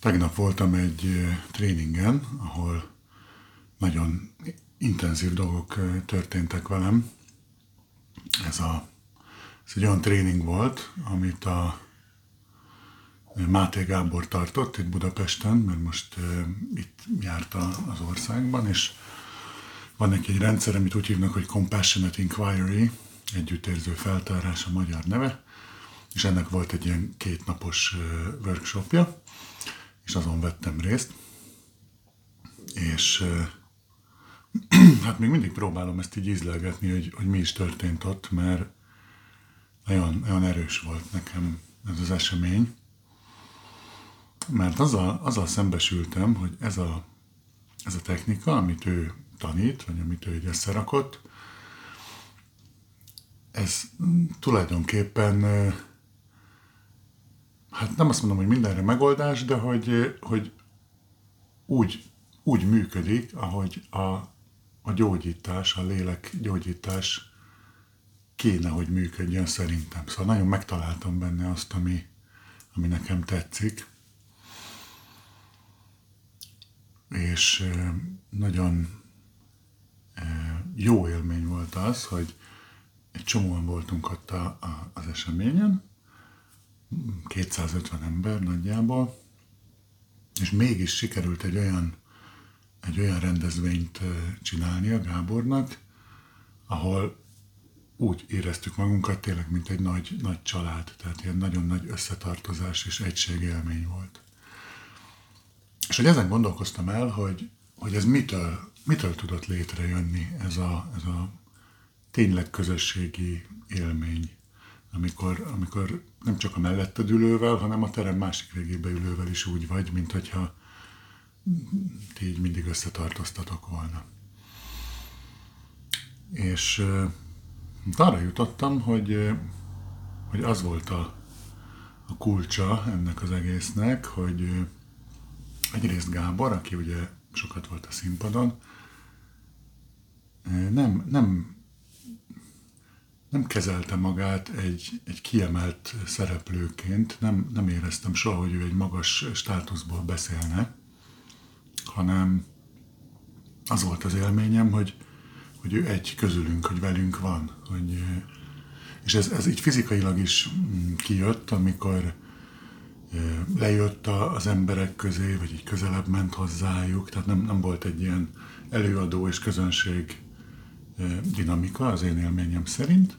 Tegnap voltam egy tréningen, ahol nagyon intenzív dolgok történtek velem. Ez, a, ez egy olyan tréning volt, amit a Máté Gábor tartott itt Budapesten, mert most itt járt az országban, és van neki egy rendszer, amit úgy hívnak, hogy Compassionate Inquiry, együttérző feltárás a magyar neve, és ennek volt egy ilyen kétnapos workshopja, és azon vettem részt. És hát még mindig próbálom ezt így ízlelgetni, hogy, hogy mi is történt ott, mert nagyon, nagyon erős volt nekem ez az esemény. Mert azzal, azzal szembesültem, hogy ez a, ez a technika, amit ő tanít, vagy amit ő így összerakott, ez tulajdonképpen, hát nem azt mondom, hogy mindenre megoldás, de hogy, hogy úgy, úgy működik, ahogy a, a gyógyítás, a lélek gyógyítás kéne, hogy működjön szerintem. Szóval nagyon megtaláltam benne azt, ami, ami nekem tetszik. És nagyon jó élmény volt az, hogy egy csomóan voltunk ott a, a, az eseményen, 250 ember nagyjából, és mégis sikerült egy olyan, egy olyan rendezvényt csinálni a Gábornak, ahol úgy éreztük magunkat tényleg, mint egy nagy, nagy család, tehát ilyen nagyon nagy összetartozás és egységélmény volt. És hogy ezen gondolkoztam el, hogy, hogy ez mitől, mitől tudott létrejönni ez a, ez a tényleg közösségi élmény, amikor, amikor nem csak a melletted ülővel, hanem a terem másik végébe ülővel is úgy vagy, mint hogyha ti így mindig összetartoztatok volna. És uh, arra jutottam, hogy, hogy az volt a, a kulcsa ennek az egésznek, hogy egyrészt Gábor, aki ugye sokat volt a színpadon, nem, nem, nem kezelte magát egy, egy kiemelt szereplőként, nem, nem éreztem soha, hogy ő egy magas státuszból beszélne, hanem az volt az élményem, hogy, hogy ő egy közülünk, hogy velünk van. Hogy, és ez, ez így fizikailag is mm, kijött, amikor lejött az emberek közé, vagy így közelebb ment hozzájuk, tehát nem, nem volt egy ilyen előadó és közönség dinamika az én élményem szerint,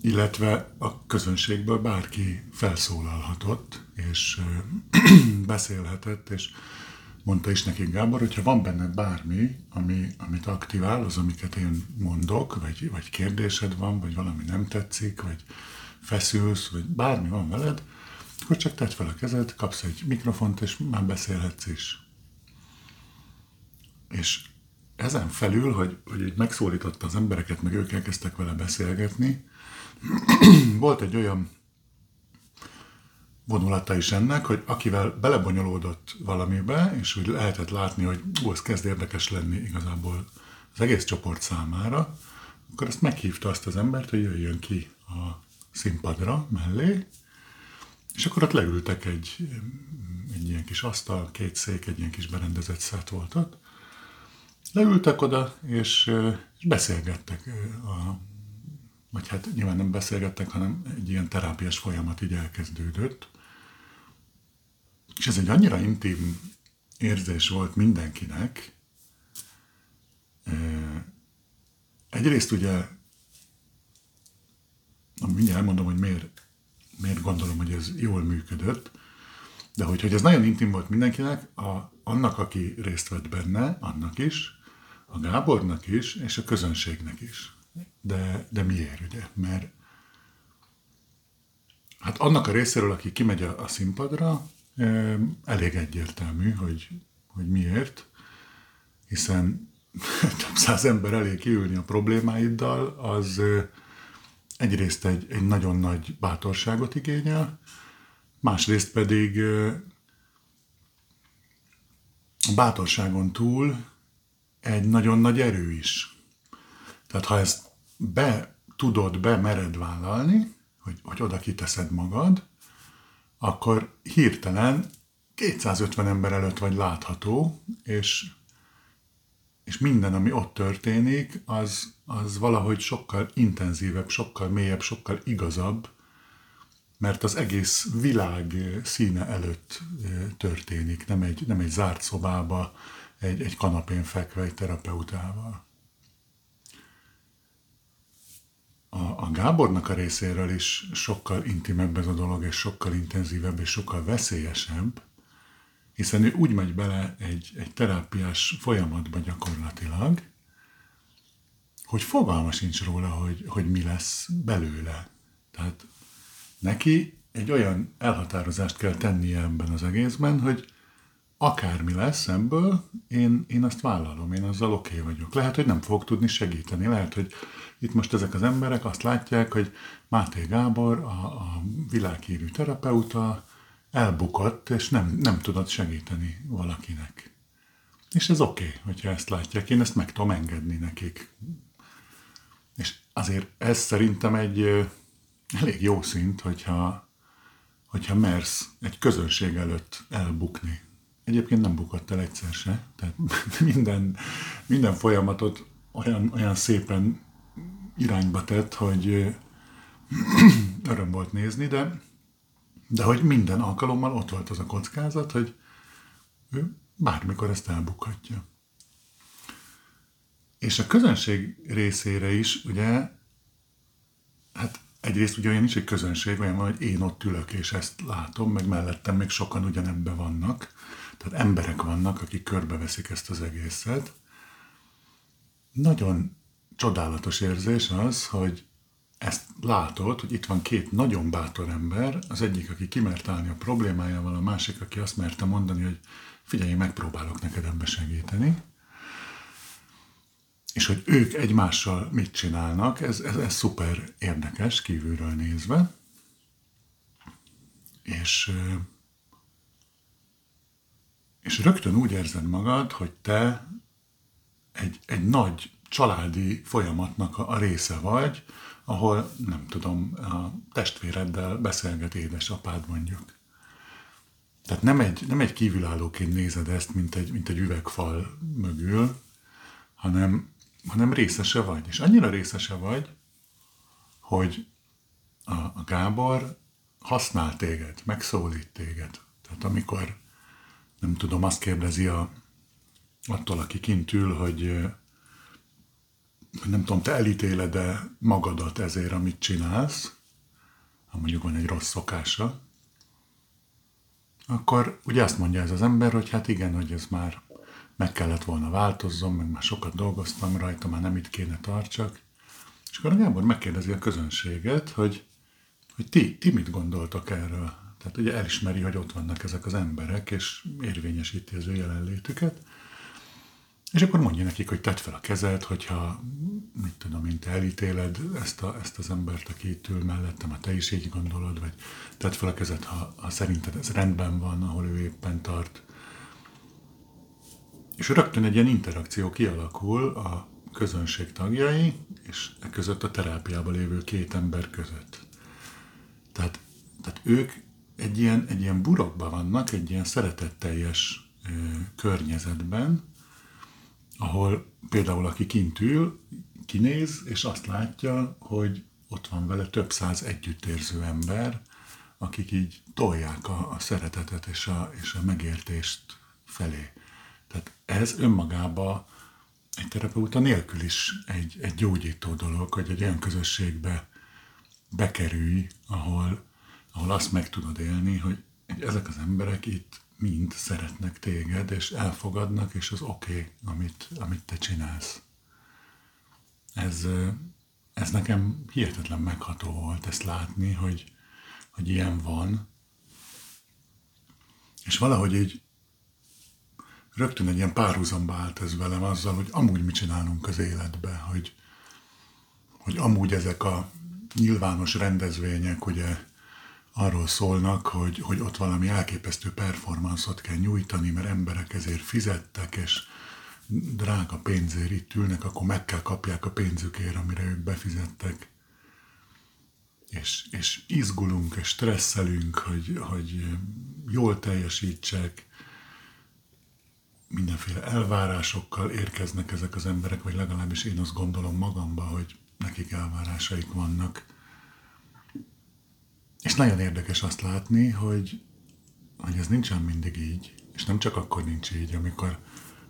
illetve a közönségből bárki felszólalhatott, és beszélhetett, és mondta is nekik Gábor, hogyha van benned bármi, ami, amit aktivál, az, amiket én mondok, vagy, vagy kérdésed van, vagy valami nem tetszik, vagy feszülsz, vagy bármi van veled, akkor csak tedd fel a kezed, kapsz egy mikrofont, és már beszélhetsz is. És ezen felül, hogy, hogy így megszólította az embereket, meg ők elkezdtek vele beszélgetni, volt egy olyan vonulata is ennek, hogy akivel belebonyolódott valamibe, és úgy lehetett látni, hogy ó, ez kezd érdekes lenni igazából az egész csoport számára, akkor ezt meghívta azt az embert, hogy jöjjön ki a színpadra mellé, és akkor ott leültek egy, egy ilyen kis asztal, két szék, egy ilyen kis berendezett szert volt ott. Leültek oda, és, beszélgettek. A, vagy hát nyilván nem beszélgettek, hanem egy ilyen terápiás folyamat így elkezdődött. És ez egy annyira intim érzés volt mindenkinek. Egyrészt ugye, mindjárt elmondom, hogy miért miért gondolom, hogy ez jól működött, de hogy, hogy ez nagyon intim volt mindenkinek, a, annak, aki részt vett benne, annak is, a Gábornak is, és a közönségnek is. De, de miért, ugye? Mert hát annak a részéről, aki kimegy a, a színpadra, elég egyértelmű, hogy, hogy miért, hiszen több száz ember elég kiülni a problémáiddal, az, egyrészt egy, egy nagyon nagy bátorságot igényel, másrészt pedig a bátorságon túl egy nagyon nagy erő is. Tehát ha ezt be tudod, be mered vállalni, hogy, hogy oda kiteszed magad, akkor hirtelen 250 ember előtt vagy látható, és, és minden, ami ott történik, az, az valahogy sokkal intenzívebb, sokkal mélyebb, sokkal igazabb, mert az egész világ színe előtt történik, nem egy, nem egy zárt szobába, egy, egy kanapén fekve egy terapeutával. A, a Gábornak a részéről is sokkal intimebb ez a dolog, és sokkal intenzívebb, és sokkal veszélyesebb, hiszen ő úgy megy bele egy, egy terápiás folyamatba gyakorlatilag, hogy fogalma sincs róla, hogy, hogy mi lesz belőle. Tehát neki egy olyan elhatározást kell tennie ebben az egészben, hogy akármi lesz ebből, én, én azt vállalom, én azzal oké okay vagyok. Lehet, hogy nem fog tudni segíteni, lehet, hogy itt most ezek az emberek azt látják, hogy Máté Gábor, a, a világhírű terapeuta, elbukott, és nem, nem tudott segíteni valakinek. És ez oké, okay, hogyha ezt látják, én ezt meg tudom engedni nekik. És azért ez szerintem egy elég jó szint, hogyha, hogyha mersz egy közönség előtt elbukni. Egyébként nem bukott el egyszer se, tehát minden, minden folyamatot olyan, olyan szépen irányba tett, hogy öröm volt nézni, de, de hogy minden alkalommal ott volt az a kockázat, hogy ő bármikor ezt elbukhatja. És a közönség részére is, ugye, hát egyrészt ugye olyan is egy közönség, olyan van, hogy én ott ülök és ezt látom, meg mellettem még sokan ugyanebben vannak, tehát emberek vannak, akik körbeveszik ezt az egészet. Nagyon csodálatos érzés az, hogy ezt látod, hogy itt van két nagyon bátor ember, az egyik, aki kimert állni a problémájával, a másik, aki azt merte mondani, hogy figyelj, megpróbálok neked ebbe segíteni. És hogy ők egymással mit csinálnak, ez, ez, ez szuper érdekes kívülről nézve. És, és rögtön úgy érzed magad, hogy te egy, egy nagy családi folyamatnak a, része vagy, ahol nem tudom, a testvéreddel beszélget édesapád mondjuk. Tehát nem egy, nem egy kívülállóként nézed ezt, mint egy, mint egy üvegfal mögül, hanem, hanem részese vagy. És annyira részese vagy, hogy a, a Gábor használ téged, megszólít téged. Tehát amikor, nem tudom, azt kérdezi a, attól, aki kint ül, hogy nem tudom, te elítéled-e magadat ezért, amit csinálsz, ha mondjuk van egy rossz szokása, akkor ugye azt mondja ez az ember, hogy hát igen, hogy ez már meg kellett volna változzon, meg már sokat dolgoztam rajta, már nem itt kéne tartsak. És akkor a Gábor megkérdezi a közönséget, hogy, hogy ti, ti mit gondoltok erről? Tehát ugye elismeri, hogy ott vannak ezek az emberek, és érvényesíti az ő jelenlétüket. És akkor mondja nekik, hogy tedd fel a kezed, hogyha, mit tudom én, te elítéled ezt, a, ezt az embert, aki itt ül mellettem, ha te is így gondolod, vagy tedd fel a kezed, ha, ha szerinted ez rendben van, ahol ő éppen tart. És rögtön egy ilyen interakció kialakul a közönség tagjai, és e között a terápiában lévő két ember között. Tehát, tehát ők egy ilyen, egy ilyen burokban vannak, egy ilyen szeretetteljes ö, környezetben, ahol például aki kint ül, kinéz, és azt látja, hogy ott van vele több száz együttérző ember, akik így tolják a, a szeretetet és a, és a megértést felé. Tehát ez önmagába egy terapeuta nélkül is egy, egy gyógyító dolog, hogy egy olyan közösségbe bekerülj, ahol, ahol azt meg tudod élni, hogy ezek az emberek itt mind szeretnek téged, és elfogadnak, és az oké, okay, amit, amit te csinálsz. Ez, ez nekem hihetetlen megható volt ezt látni, hogy, hogy ilyen van. És valahogy így rögtön egy ilyen párhuzamba állt ez velem azzal, hogy amúgy mit csinálunk az életbe, hogy, hogy amúgy ezek a nyilvános rendezvények, ugye arról szólnak, hogy, hogy ott valami elképesztő performanszot kell nyújtani, mert emberek ezért fizettek, és drága pénzért itt ülnek, akkor meg kell kapják a pénzükért, amire ők befizettek. és, és izgulunk, és stresszelünk, hogy, hogy jól teljesítsek, mindenféle elvárásokkal érkeznek ezek az emberek, vagy legalábbis én azt gondolom magamba, hogy nekik elvárásaik vannak. És nagyon érdekes azt látni, hogy, hogy ez nincsen mindig így, és nem csak akkor nincs így, amikor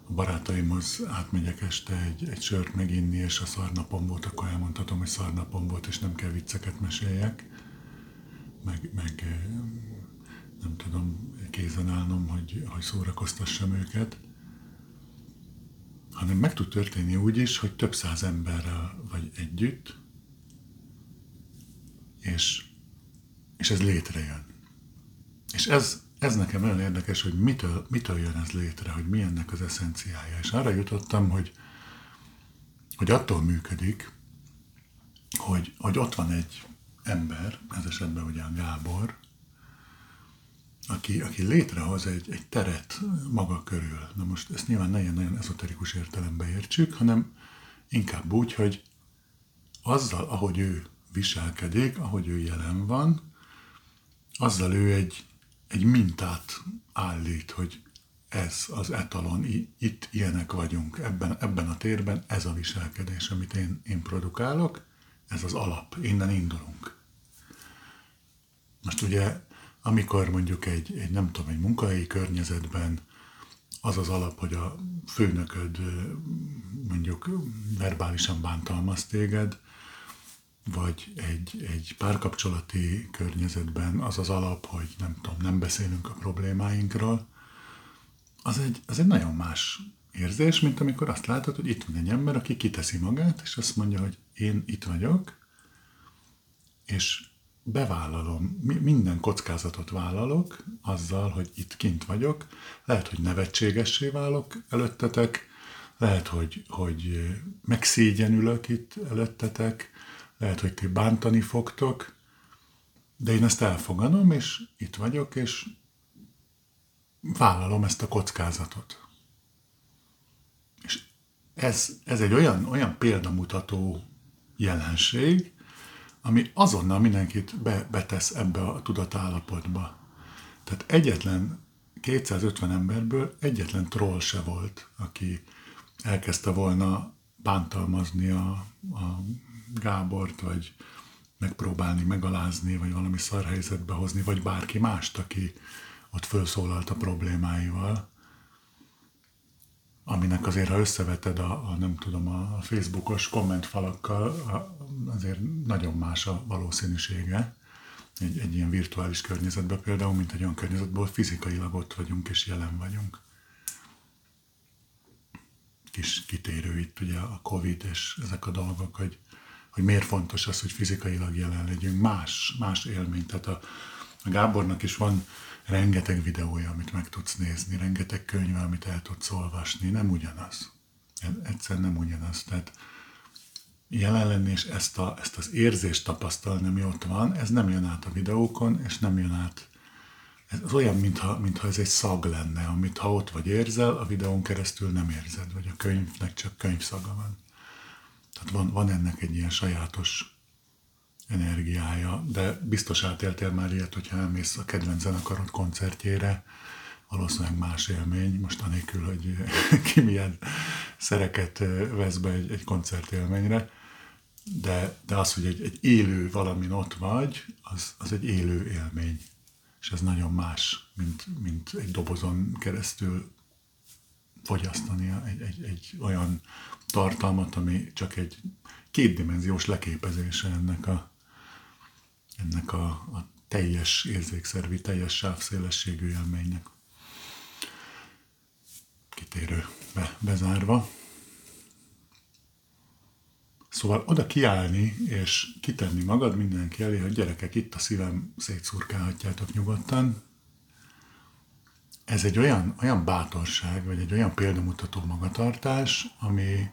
a barátaimhoz átmegyek este egy, egy sört meginni, és a szarnapom volt, akkor elmondhatom, hogy szarnapom volt, és nem kell vicceket meséljek. Meg, meg nem tudom kézen állnom, hogy, hogy szórakoztassam őket. Hanem meg tud történni úgy is, hogy több száz emberrel vagy együtt, és, és ez létrejön. És ez, ez nekem olyan érdekes, hogy mitől, mitől jön ez létre, hogy mi ennek az eszenciája. És arra jutottam, hogy, hogy attól működik, hogy, hogy ott van egy ember, ez esetben ugye a Gábor, aki, aki létrehoz egy, egy teret maga körül. Na most ezt nyilván nagyon nagyon ezoterikus értelembe értsük, hanem inkább úgy, hogy azzal, ahogy ő viselkedik, ahogy ő jelen van, azzal ő egy, egy mintát állít, hogy ez az etalon, itt ilyenek vagyunk, ebben, ebben a térben ez a viselkedés, amit én, én produkálok, ez az alap, innen indulunk. Most ugye, amikor mondjuk egy, egy nem tudom, egy munkahelyi környezetben az az alap, hogy a főnököd mondjuk verbálisan bántalmaz téged, vagy egy, egy párkapcsolati környezetben az az alap, hogy nem tudom, nem beszélünk a problémáinkról, az egy, az egy nagyon más érzés, mint amikor azt látod, hogy itt van egy ember, aki kiteszi magát, és azt mondja, hogy én itt vagyok, és bevállalom, minden kockázatot vállalok azzal, hogy itt kint vagyok. Lehet, hogy nevetségessé válok előttetek, lehet, hogy, hogy megszégyenülök itt előttetek, lehet, hogy ti bántani fogtok, de én ezt elfogadom, és itt vagyok, és vállalom ezt a kockázatot. És ez, ez egy olyan, olyan példamutató jelenség, ami azonnal mindenkit be, betesz ebbe a tudatállapotba. Tehát egyetlen 250 emberből egyetlen troll se volt, aki elkezdte volna bántalmazni a, a Gábort, vagy megpróbálni megalázni, vagy valami szar helyzetbe hozni, vagy bárki mást, aki ott felszólalt a problémáival, aminek azért, ha összeveted a, a nem tudom, a Facebookos kommentfalakkal, azért nagyon más a valószínűsége egy, egy ilyen virtuális környezetben például, mint egy olyan környezetben, fizikailag ott vagyunk és jelen vagyunk. Kis kitérő itt ugye a Covid és ezek a dolgok, hogy hogy miért fontos az, hogy fizikailag jelen legyünk. Más, más élmény. Tehát a, a Gábornak is van rengeteg videója, amit meg tudsz nézni, rengeteg könyve, amit el tudsz olvasni. Nem ugyanaz. Egyszer nem ugyanaz. Tehát jelen lenni és ezt, a, ezt az érzést tapasztalni, ami ott van, ez nem jön át a videókon, és nem jön át. Ez olyan, mintha, mintha ez egy szag lenne, amit ha ott vagy érzel, a videón keresztül nem érzed, vagy a könyvnek csak könyvszaga van. Van, van ennek egy ilyen sajátos energiája, de biztos átéltél már ilyet, hogyha elmész a kedvenc zenekarod koncertjére, valószínűleg más élmény, most anélkül, hogy ki milyen szereket vesz be egy, egy koncertélményre, de, de az, hogy egy, egy élő valamin ott vagy, az, az egy élő élmény. És ez nagyon más, mint, mint egy dobozon keresztül fogyasztani egy, egy, egy olyan tartalmat, ami csak egy kétdimenziós leképezése ennek a, ennek a, a teljes érzékszervi, teljes sávszélességű élménynek. Kitérő be, bezárva. Szóval oda kiállni és kitenni magad mindenki elé, hogy gyerekek, itt a szívem, szétszurkálhatjátok nyugodtan, ez egy olyan, olyan bátorság, vagy egy olyan példamutató magatartás, ami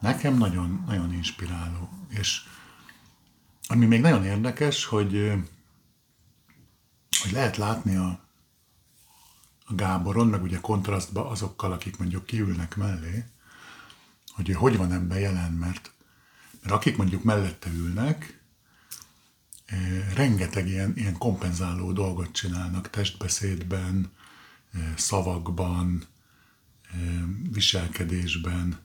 nekem nagyon, nagyon inspiráló. És ami még nagyon érdekes, hogy, hogy lehet látni a, a Gáboron, meg ugye kontrasztba azokkal, akik mondjuk kiülnek mellé, hogy ő hogy van ebben jelen, mert, mert akik mondjuk mellette ülnek, rengeteg ilyen, ilyen kompenzáló dolgot csinálnak testbeszédben, szavakban, viselkedésben.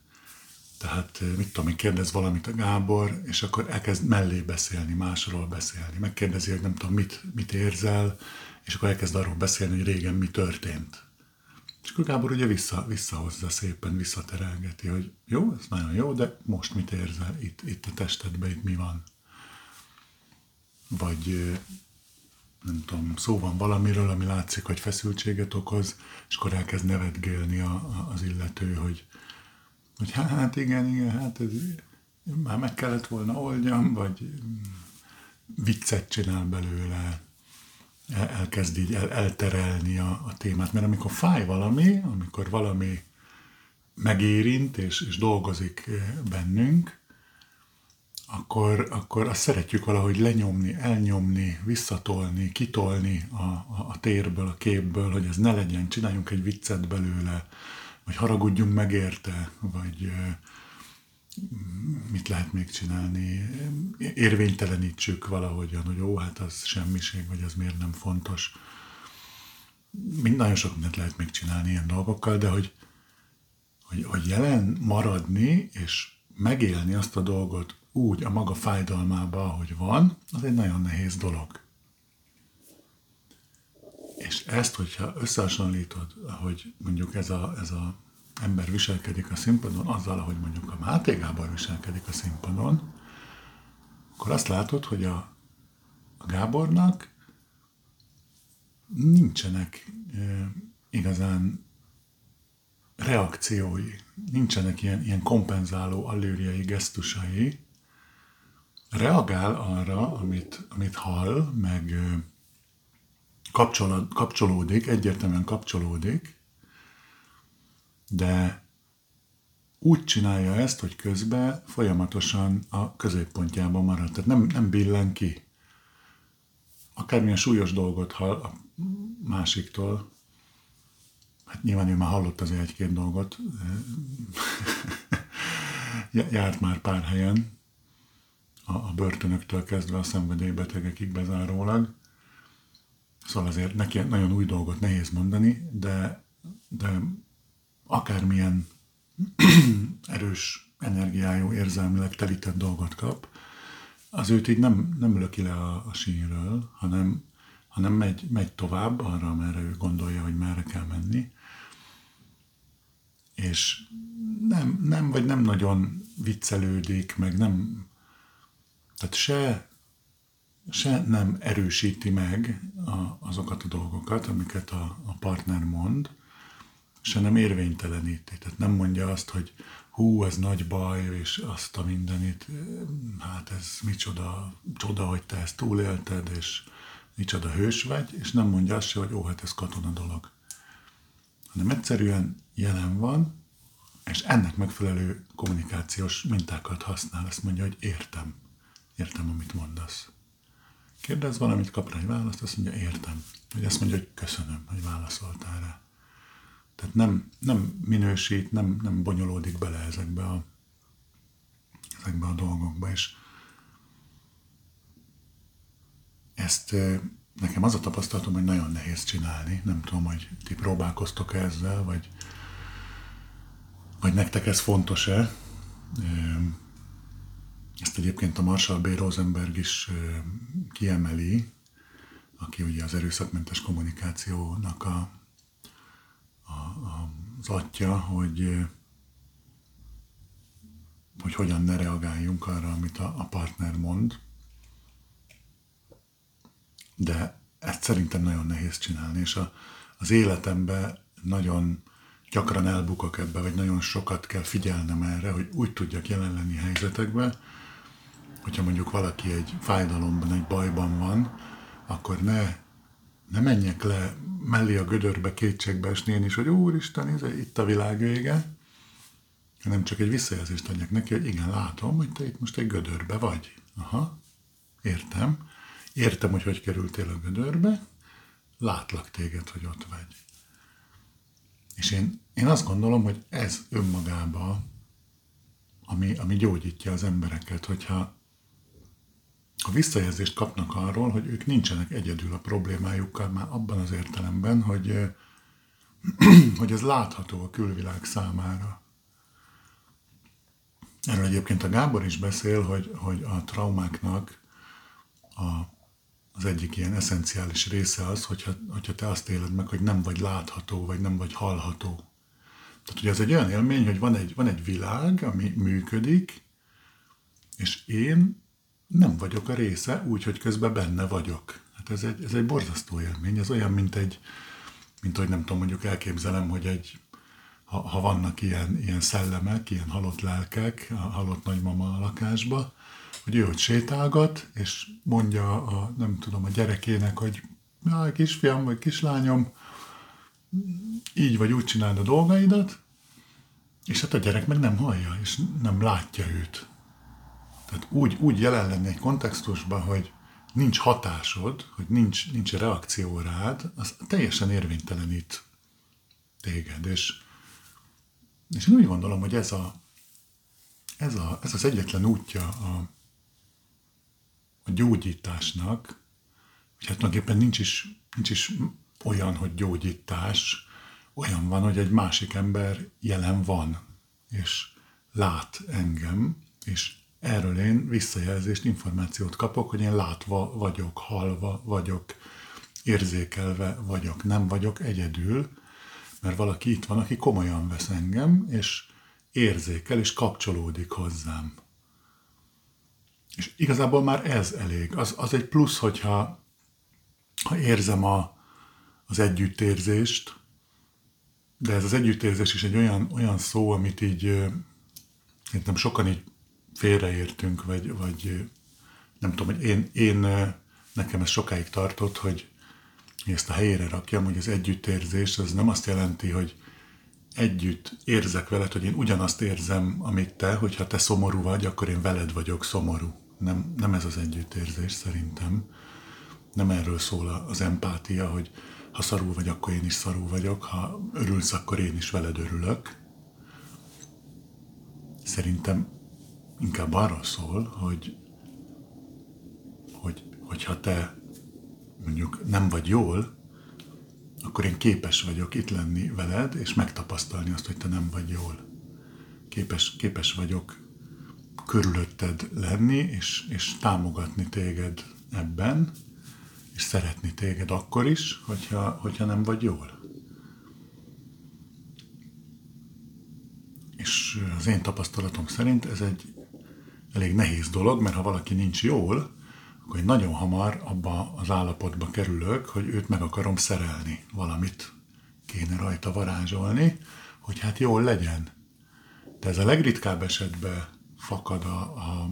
Tehát, mit tudom én, kérdez valamit a Gábor, és akkor elkezd mellé beszélni, másról beszélni. Megkérdezi, hogy nem tudom, mit, mit érzel, és akkor elkezd arról beszélni, hogy régen mi történt. És akkor Gábor ugye vissza, visszahozza szépen, visszaterelgeti, hogy jó, ez nagyon jó, de most mit érzel itt, itt a testedben, itt mi van? Vagy nem tudom, szó van valamiről, ami látszik, hogy feszültséget okoz, és akkor elkezd nevetgélni a, a, az illető, hogy, hogy hát igen, igen, hát ez már meg kellett volna oldjam, vagy viccet csinál belőle, el, elkezd így el, elterelni a, a témát, mert amikor fáj valami, amikor valami megérint és, és dolgozik bennünk, akkor, akkor azt szeretjük valahogy lenyomni, elnyomni, visszatolni, kitolni a, a, a térből, a képből, hogy ez ne legyen, csináljunk egy viccet belőle, vagy haragudjunk meg érte, vagy mit lehet még csinálni, érvénytelenítsük valahogyan, hogy ó, hát az semmiség, vagy az miért nem fontos. Mind nagyon sok mindent lehet még csinálni ilyen dolgokkal, de hogy, hogy, hogy jelen maradni, és megélni azt a dolgot úgy a maga fájdalmába, ahogy van, az egy nagyon nehéz dolog. És ezt, hogyha összehasonlítod, hogy mondjuk ez a, ez a ember viselkedik a színpadon, azzal, ahogy mondjuk a Máté Gábor viselkedik a színpadon, akkor azt látod, hogy a, a Gábornak nincsenek e, igazán reakciói, nincsenek ilyen, ilyen kompenzáló allőriai gesztusai, reagál arra, amit, amit hall, meg kapcsol, kapcsolódik, egyértelműen kapcsolódik, de úgy csinálja ezt, hogy közben folyamatosan a középpontjában marad. Tehát nem, nem billen ki. Akármilyen súlyos dolgot hall a másiktól, hát nyilván ő már hallott azért egy-két dolgot, járt már pár helyen, a, a börtönöktől kezdve a szenvedélybetegekig bezárólag. Szóval azért neki nagyon új dolgot nehéz mondani, de, de akármilyen erős energiájú, érzelmileg telített dolgot kap, az őt így nem, nem löki le a, a sínről, hanem, hanem megy, megy tovább arra, merre ő gondolja, hogy merre kell menni. És nem, nem, vagy nem nagyon viccelődik, meg nem, tehát se, se nem erősíti meg a, azokat a dolgokat, amiket a, a partner mond, se nem érvényteleníti. Tehát nem mondja azt, hogy hú, ez nagy baj, és azt a mindenit, hát ez micsoda, csoda, hogy te ezt túlélted, és micsoda hős vagy, és nem mondja azt se, hogy ó, hát ez katona dolog. Hanem egyszerűen jelen van, és ennek megfelelő kommunikációs mintákat használ. Azt mondja, hogy értem, értem, amit mondasz. Kérdez valamit, kap rá egy választ, azt mondja, értem. Vagy azt mondja, hogy köszönöm, hogy válaszoltál rá. Tehát nem, nem minősít, nem, nem bonyolódik bele ezekbe a, ezekbe a dolgokba, és ezt nekem az a tapasztalatom, hogy nagyon nehéz csinálni. Nem tudom, hogy ti próbálkoztok ezzel, vagy, vagy nektek ez fontos-e. Ezt egyébként a Marshall B. Rosenberg is kiemeli, aki ugye az erőszakmentes kommunikációnak a az atya, hogy, hogy hogyan ne reagáljunk arra, amit a, a partner mond. De ezt szerintem nagyon nehéz csinálni, és a, az életemben nagyon gyakran elbukok ebbe, vagy nagyon sokat kell figyelnem erre, hogy úgy tudjak jelen lenni helyzetekben, hogyha mondjuk valaki egy fájdalomban, egy bajban van, akkor ne, ne menjek le mellé a gödörbe kétségbe esni én is, hogy úristen, ez itt a világ vége, hanem csak egy visszajelzést adjak neki, hogy igen, látom, hogy te itt most egy gödörbe vagy. Aha, értem. Értem, hogy hogy kerültél a gödörbe, látlak téged, hogy ott vagy. És én, én azt gondolom, hogy ez önmagában, ami, ami gyógyítja az embereket, hogyha a visszajelzést kapnak arról, hogy ők nincsenek egyedül a problémájukkal már abban az értelemben, hogy, hogy ez látható a külvilág számára. Erről egyébként a Gábor is beszél, hogy, hogy a traumáknak a, az egyik ilyen eszenciális része az, hogyha, hogyha te azt éled meg, hogy nem vagy látható, vagy nem vagy hallható. Tehát ugye ez egy olyan élmény, hogy van egy, van egy világ, ami működik, és én nem vagyok a része, úgy, hogy közben benne vagyok. Hát ez egy, ez egy borzasztó élmény, ez olyan, mint egy, mint hogy nem tudom, mondjuk elképzelem, hogy egy, ha, ha vannak ilyen, ilyen szellemek, ilyen halott lelkek, a halott nagymama a lakásba, hogy ő ott sétálgat, és mondja a, nem tudom, a gyerekének, hogy na, kisfiam vagy kislányom, így vagy úgy csináld a dolgaidat, és hát a gyerek meg nem hallja, és nem látja őt. Tehát úgy, úgy jelen lenni egy kontextusban, hogy nincs hatásod, hogy nincs, nincs reakció rád, az teljesen érvénytelenít téged. És, és én úgy gondolom, hogy ez, a, ez, a, ez az egyetlen útja a, a gyógyításnak, hogy hát tulajdonképpen nincs is, nincs is olyan, hogy gyógyítás, olyan van, hogy egy másik ember jelen van, és lát engem, és erről én visszajelzést, információt kapok, hogy én látva vagyok, halva vagyok, érzékelve vagyok, nem vagyok egyedül, mert valaki itt van, aki komolyan vesz engem, és érzékel, és kapcsolódik hozzám. És igazából már ez elég. Az, az egy plusz, hogyha ha érzem a, az együttérzést, de ez az együttérzés is egy olyan, olyan szó, amit így szerintem sokan így félreértünk, vagy, vagy nem tudom, hogy én, én nekem ez sokáig tartott, hogy ezt a helyére rakjam, hogy az együttérzés az nem azt jelenti, hogy együtt érzek veled, hogy én ugyanazt érzem, amit te, hogyha te szomorú vagy, akkor én veled vagyok szomorú. Nem, nem ez az együttérzés szerintem. Nem erről szól az empátia, hogy ha szarul vagy, akkor én is szarul vagyok, ha örülsz, akkor én is veled örülök. Szerintem inkább arról szól, hogy, hogy hogyha te mondjuk nem vagy jól, akkor én képes vagyok itt lenni veled, és megtapasztalni azt, hogy te nem vagy jól. Képes, képes vagyok körülötted lenni, és, és támogatni téged ebben, és szeretni téged akkor is, hogyha, hogyha nem vagy jól. És az én tapasztalatom szerint ez egy elég nehéz dolog, mert ha valaki nincs jól, akkor én nagyon hamar abba az állapotba kerülök, hogy őt meg akarom szerelni, valamit kéne rajta varázsolni, hogy hát jól legyen. De ez a legritkább esetben fakad a, a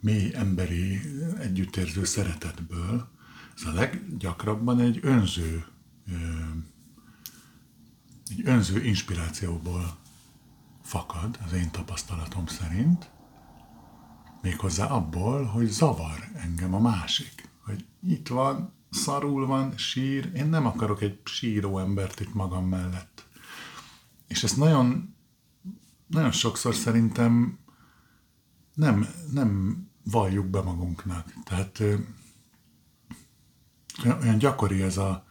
mély emberi együttérző szeretetből, ez a leggyakrabban egy önző, egy önző inspirációból fakad, az én tapasztalatom szerint, méghozzá abból, hogy zavar engem a másik. Hogy itt van, szarul van, sír, én nem akarok egy síró embert itt magam mellett. És ezt nagyon, nagyon sokszor szerintem nem, nem valljuk be magunknak. Tehát olyan gyakori ez a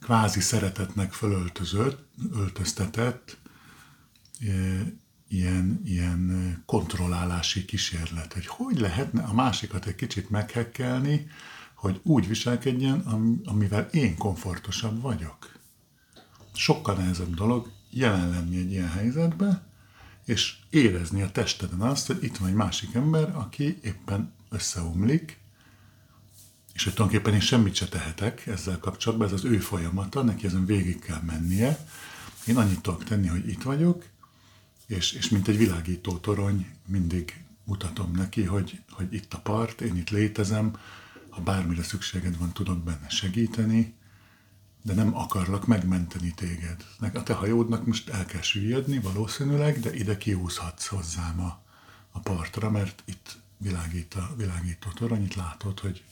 kvázi szeretetnek fölöltözött, öltöztetett, ilyen, ilyen kontrollálási kísérlet, hogy hogy lehetne a másikat egy kicsit meghekkelni, hogy úgy viselkedjen, amivel én komfortosabb vagyok. Sokkal nehezebb dolog jelen lenni egy ilyen helyzetben, és érezni a testeden azt, hogy itt van egy másik ember, aki éppen összeomlik, és hogy tulajdonképpen én semmit se tehetek ezzel kapcsolatban, ez az ő folyamata, neki ezen végig kell mennie. Én annyit tudok tenni, hogy itt vagyok, és, és mint egy világító torony mindig mutatom neki, hogy, hogy itt a part, én itt létezem, ha bármire szükséged van, tudok benne segíteni, de nem akarlak megmenteni téged. A te hajódnak most el kell süllyedni valószínűleg, de ide kiúszhatsz hozzám a, a partra, mert itt világít a világító torony, itt látod, hogy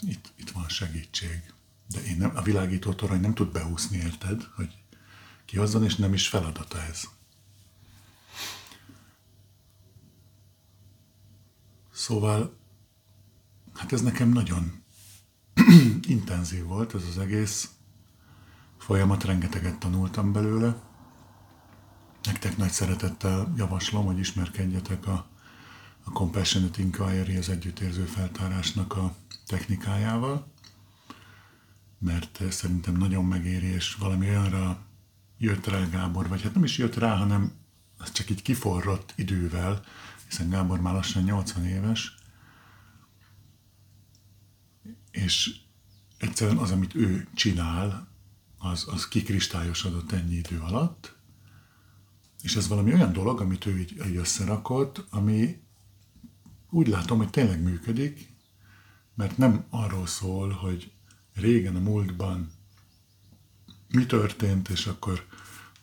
itt, itt van segítség. De én nem, a világító torony nem tud beúszni, érted, hogy kihozzon, és nem is feladata ez. Szóval hát ez nekem nagyon intenzív volt ez az egész folyamat, rengeteget tanultam belőle. Nektek nagy szeretettel javaslom, hogy ismerkedjetek a, a Compassionate Inquiry, az együttérző feltárásnak a technikájával, mert szerintem nagyon megéri, és valami olyanra jött rá Gábor, vagy hát nem is jött rá, hanem az csak így kiforrott idővel, hiszen Gábor már lassan 80 éves, és egyszerűen az, amit ő csinál, az, az kikristályosodott ennyi idő alatt, és ez valami olyan dolog, amit ő így, így összerakott, ami úgy látom, hogy tényleg működik, mert nem arról szól, hogy régen a múltban mi történt, és akkor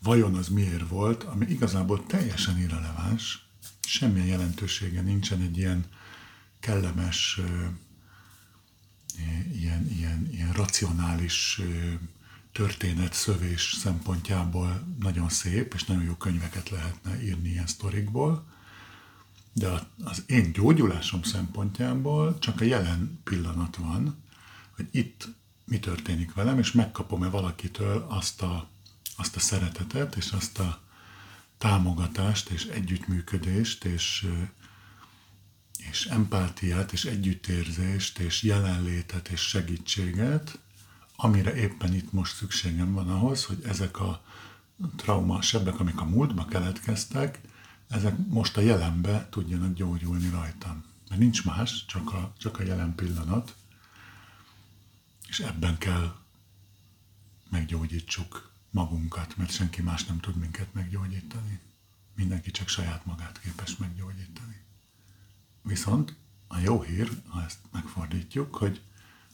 vajon az miért volt, ami igazából teljesen irreleváns, semmilyen jelentősége nincsen egy ilyen kellemes, ilyen, ilyen, ilyen racionális történet szövés szempontjából nagyon szép, és nagyon jó könyveket lehetne írni ilyen sztorikból, de az én gyógyulásom szempontjából csak a jelen pillanat van, hogy itt mi történik velem, és megkapom-e valakitől azt a, azt a szeretetet, és azt a támogatást, és együttműködést, és, és empátiát, és együttérzést, és jelenlétet, és segítséget, amire éppen itt most szükségem van ahhoz, hogy ezek a trauma sebbek, amik a múltba keletkeztek, ezek most a jelenbe tudjanak gyógyulni rajtam. Mert nincs más, csak a, csak a jelen pillanat, és ebben kell meggyógyítsuk magunkat, mert senki más nem tud minket meggyógyítani. Mindenki csak saját magát képes meggyógyítani. Viszont a jó hír, ha ezt megfordítjuk, hogy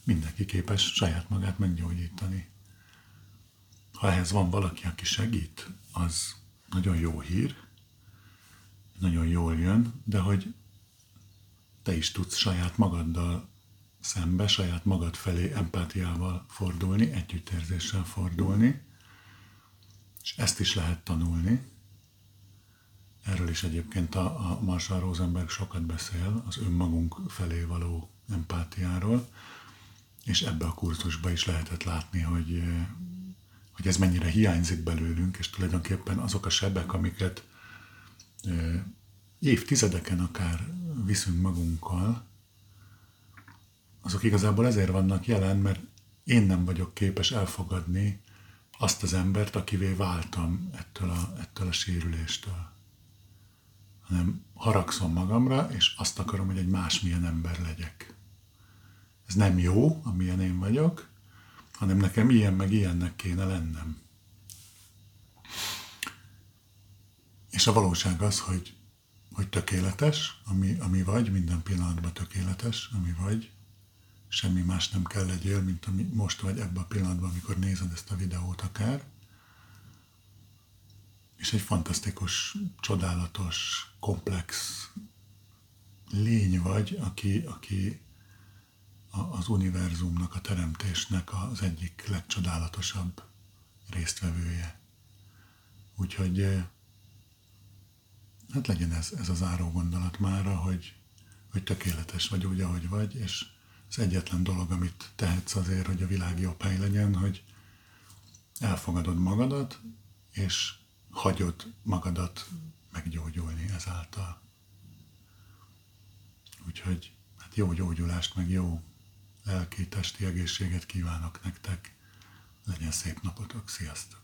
mindenki képes saját magát meggyógyítani. Ha ehhez van valaki, aki segít, az nagyon jó hír, nagyon jól jön, de hogy te is tudsz saját magaddal szembe, saját magad felé empátiával fordulni, együttérzéssel fordulni, és ezt is lehet tanulni. Erről is egyébként a, a Marshall Rosenberg sokat beszél, az önmagunk felé való empátiáról, és ebbe a kurzusba is lehetett látni, hogy, hogy ez mennyire hiányzik belőlünk, és tulajdonképpen azok a sebek, amiket évtizedeken akár viszünk magunkkal, azok igazából ezért vannak jelen, mert én nem vagyok képes elfogadni azt az embert, akivé váltam ettől a, ettől a sérüléstől. Hanem haragszom magamra, és azt akarom, hogy egy másmilyen ember legyek ez nem jó, amilyen én vagyok, hanem nekem ilyen meg ilyennek kéne lennem. És a valóság az, hogy, hogy tökéletes, ami, ami vagy, minden pillanatban tökéletes, ami vagy, semmi más nem kell legyél, mint ami most vagy ebben a pillanatban, amikor nézed ezt a videót akár. És egy fantasztikus, csodálatos, komplex lény vagy, aki, aki az univerzumnak, a teremtésnek az egyik legcsodálatosabb résztvevője. Úgyhogy eh, hát legyen ez, ez az áró gondolat mára, hogy, hogy tökéletes vagy úgy, ahogy vagy, és az egyetlen dolog, amit tehetsz azért, hogy a világ jobb hely legyen, hogy elfogadod magadat, és hagyod magadat meggyógyulni ezáltal. Úgyhogy hát jó gyógyulást, meg jó lelki, testi egészséget kívánok nektek. Legyen szép napotok, sziasztok!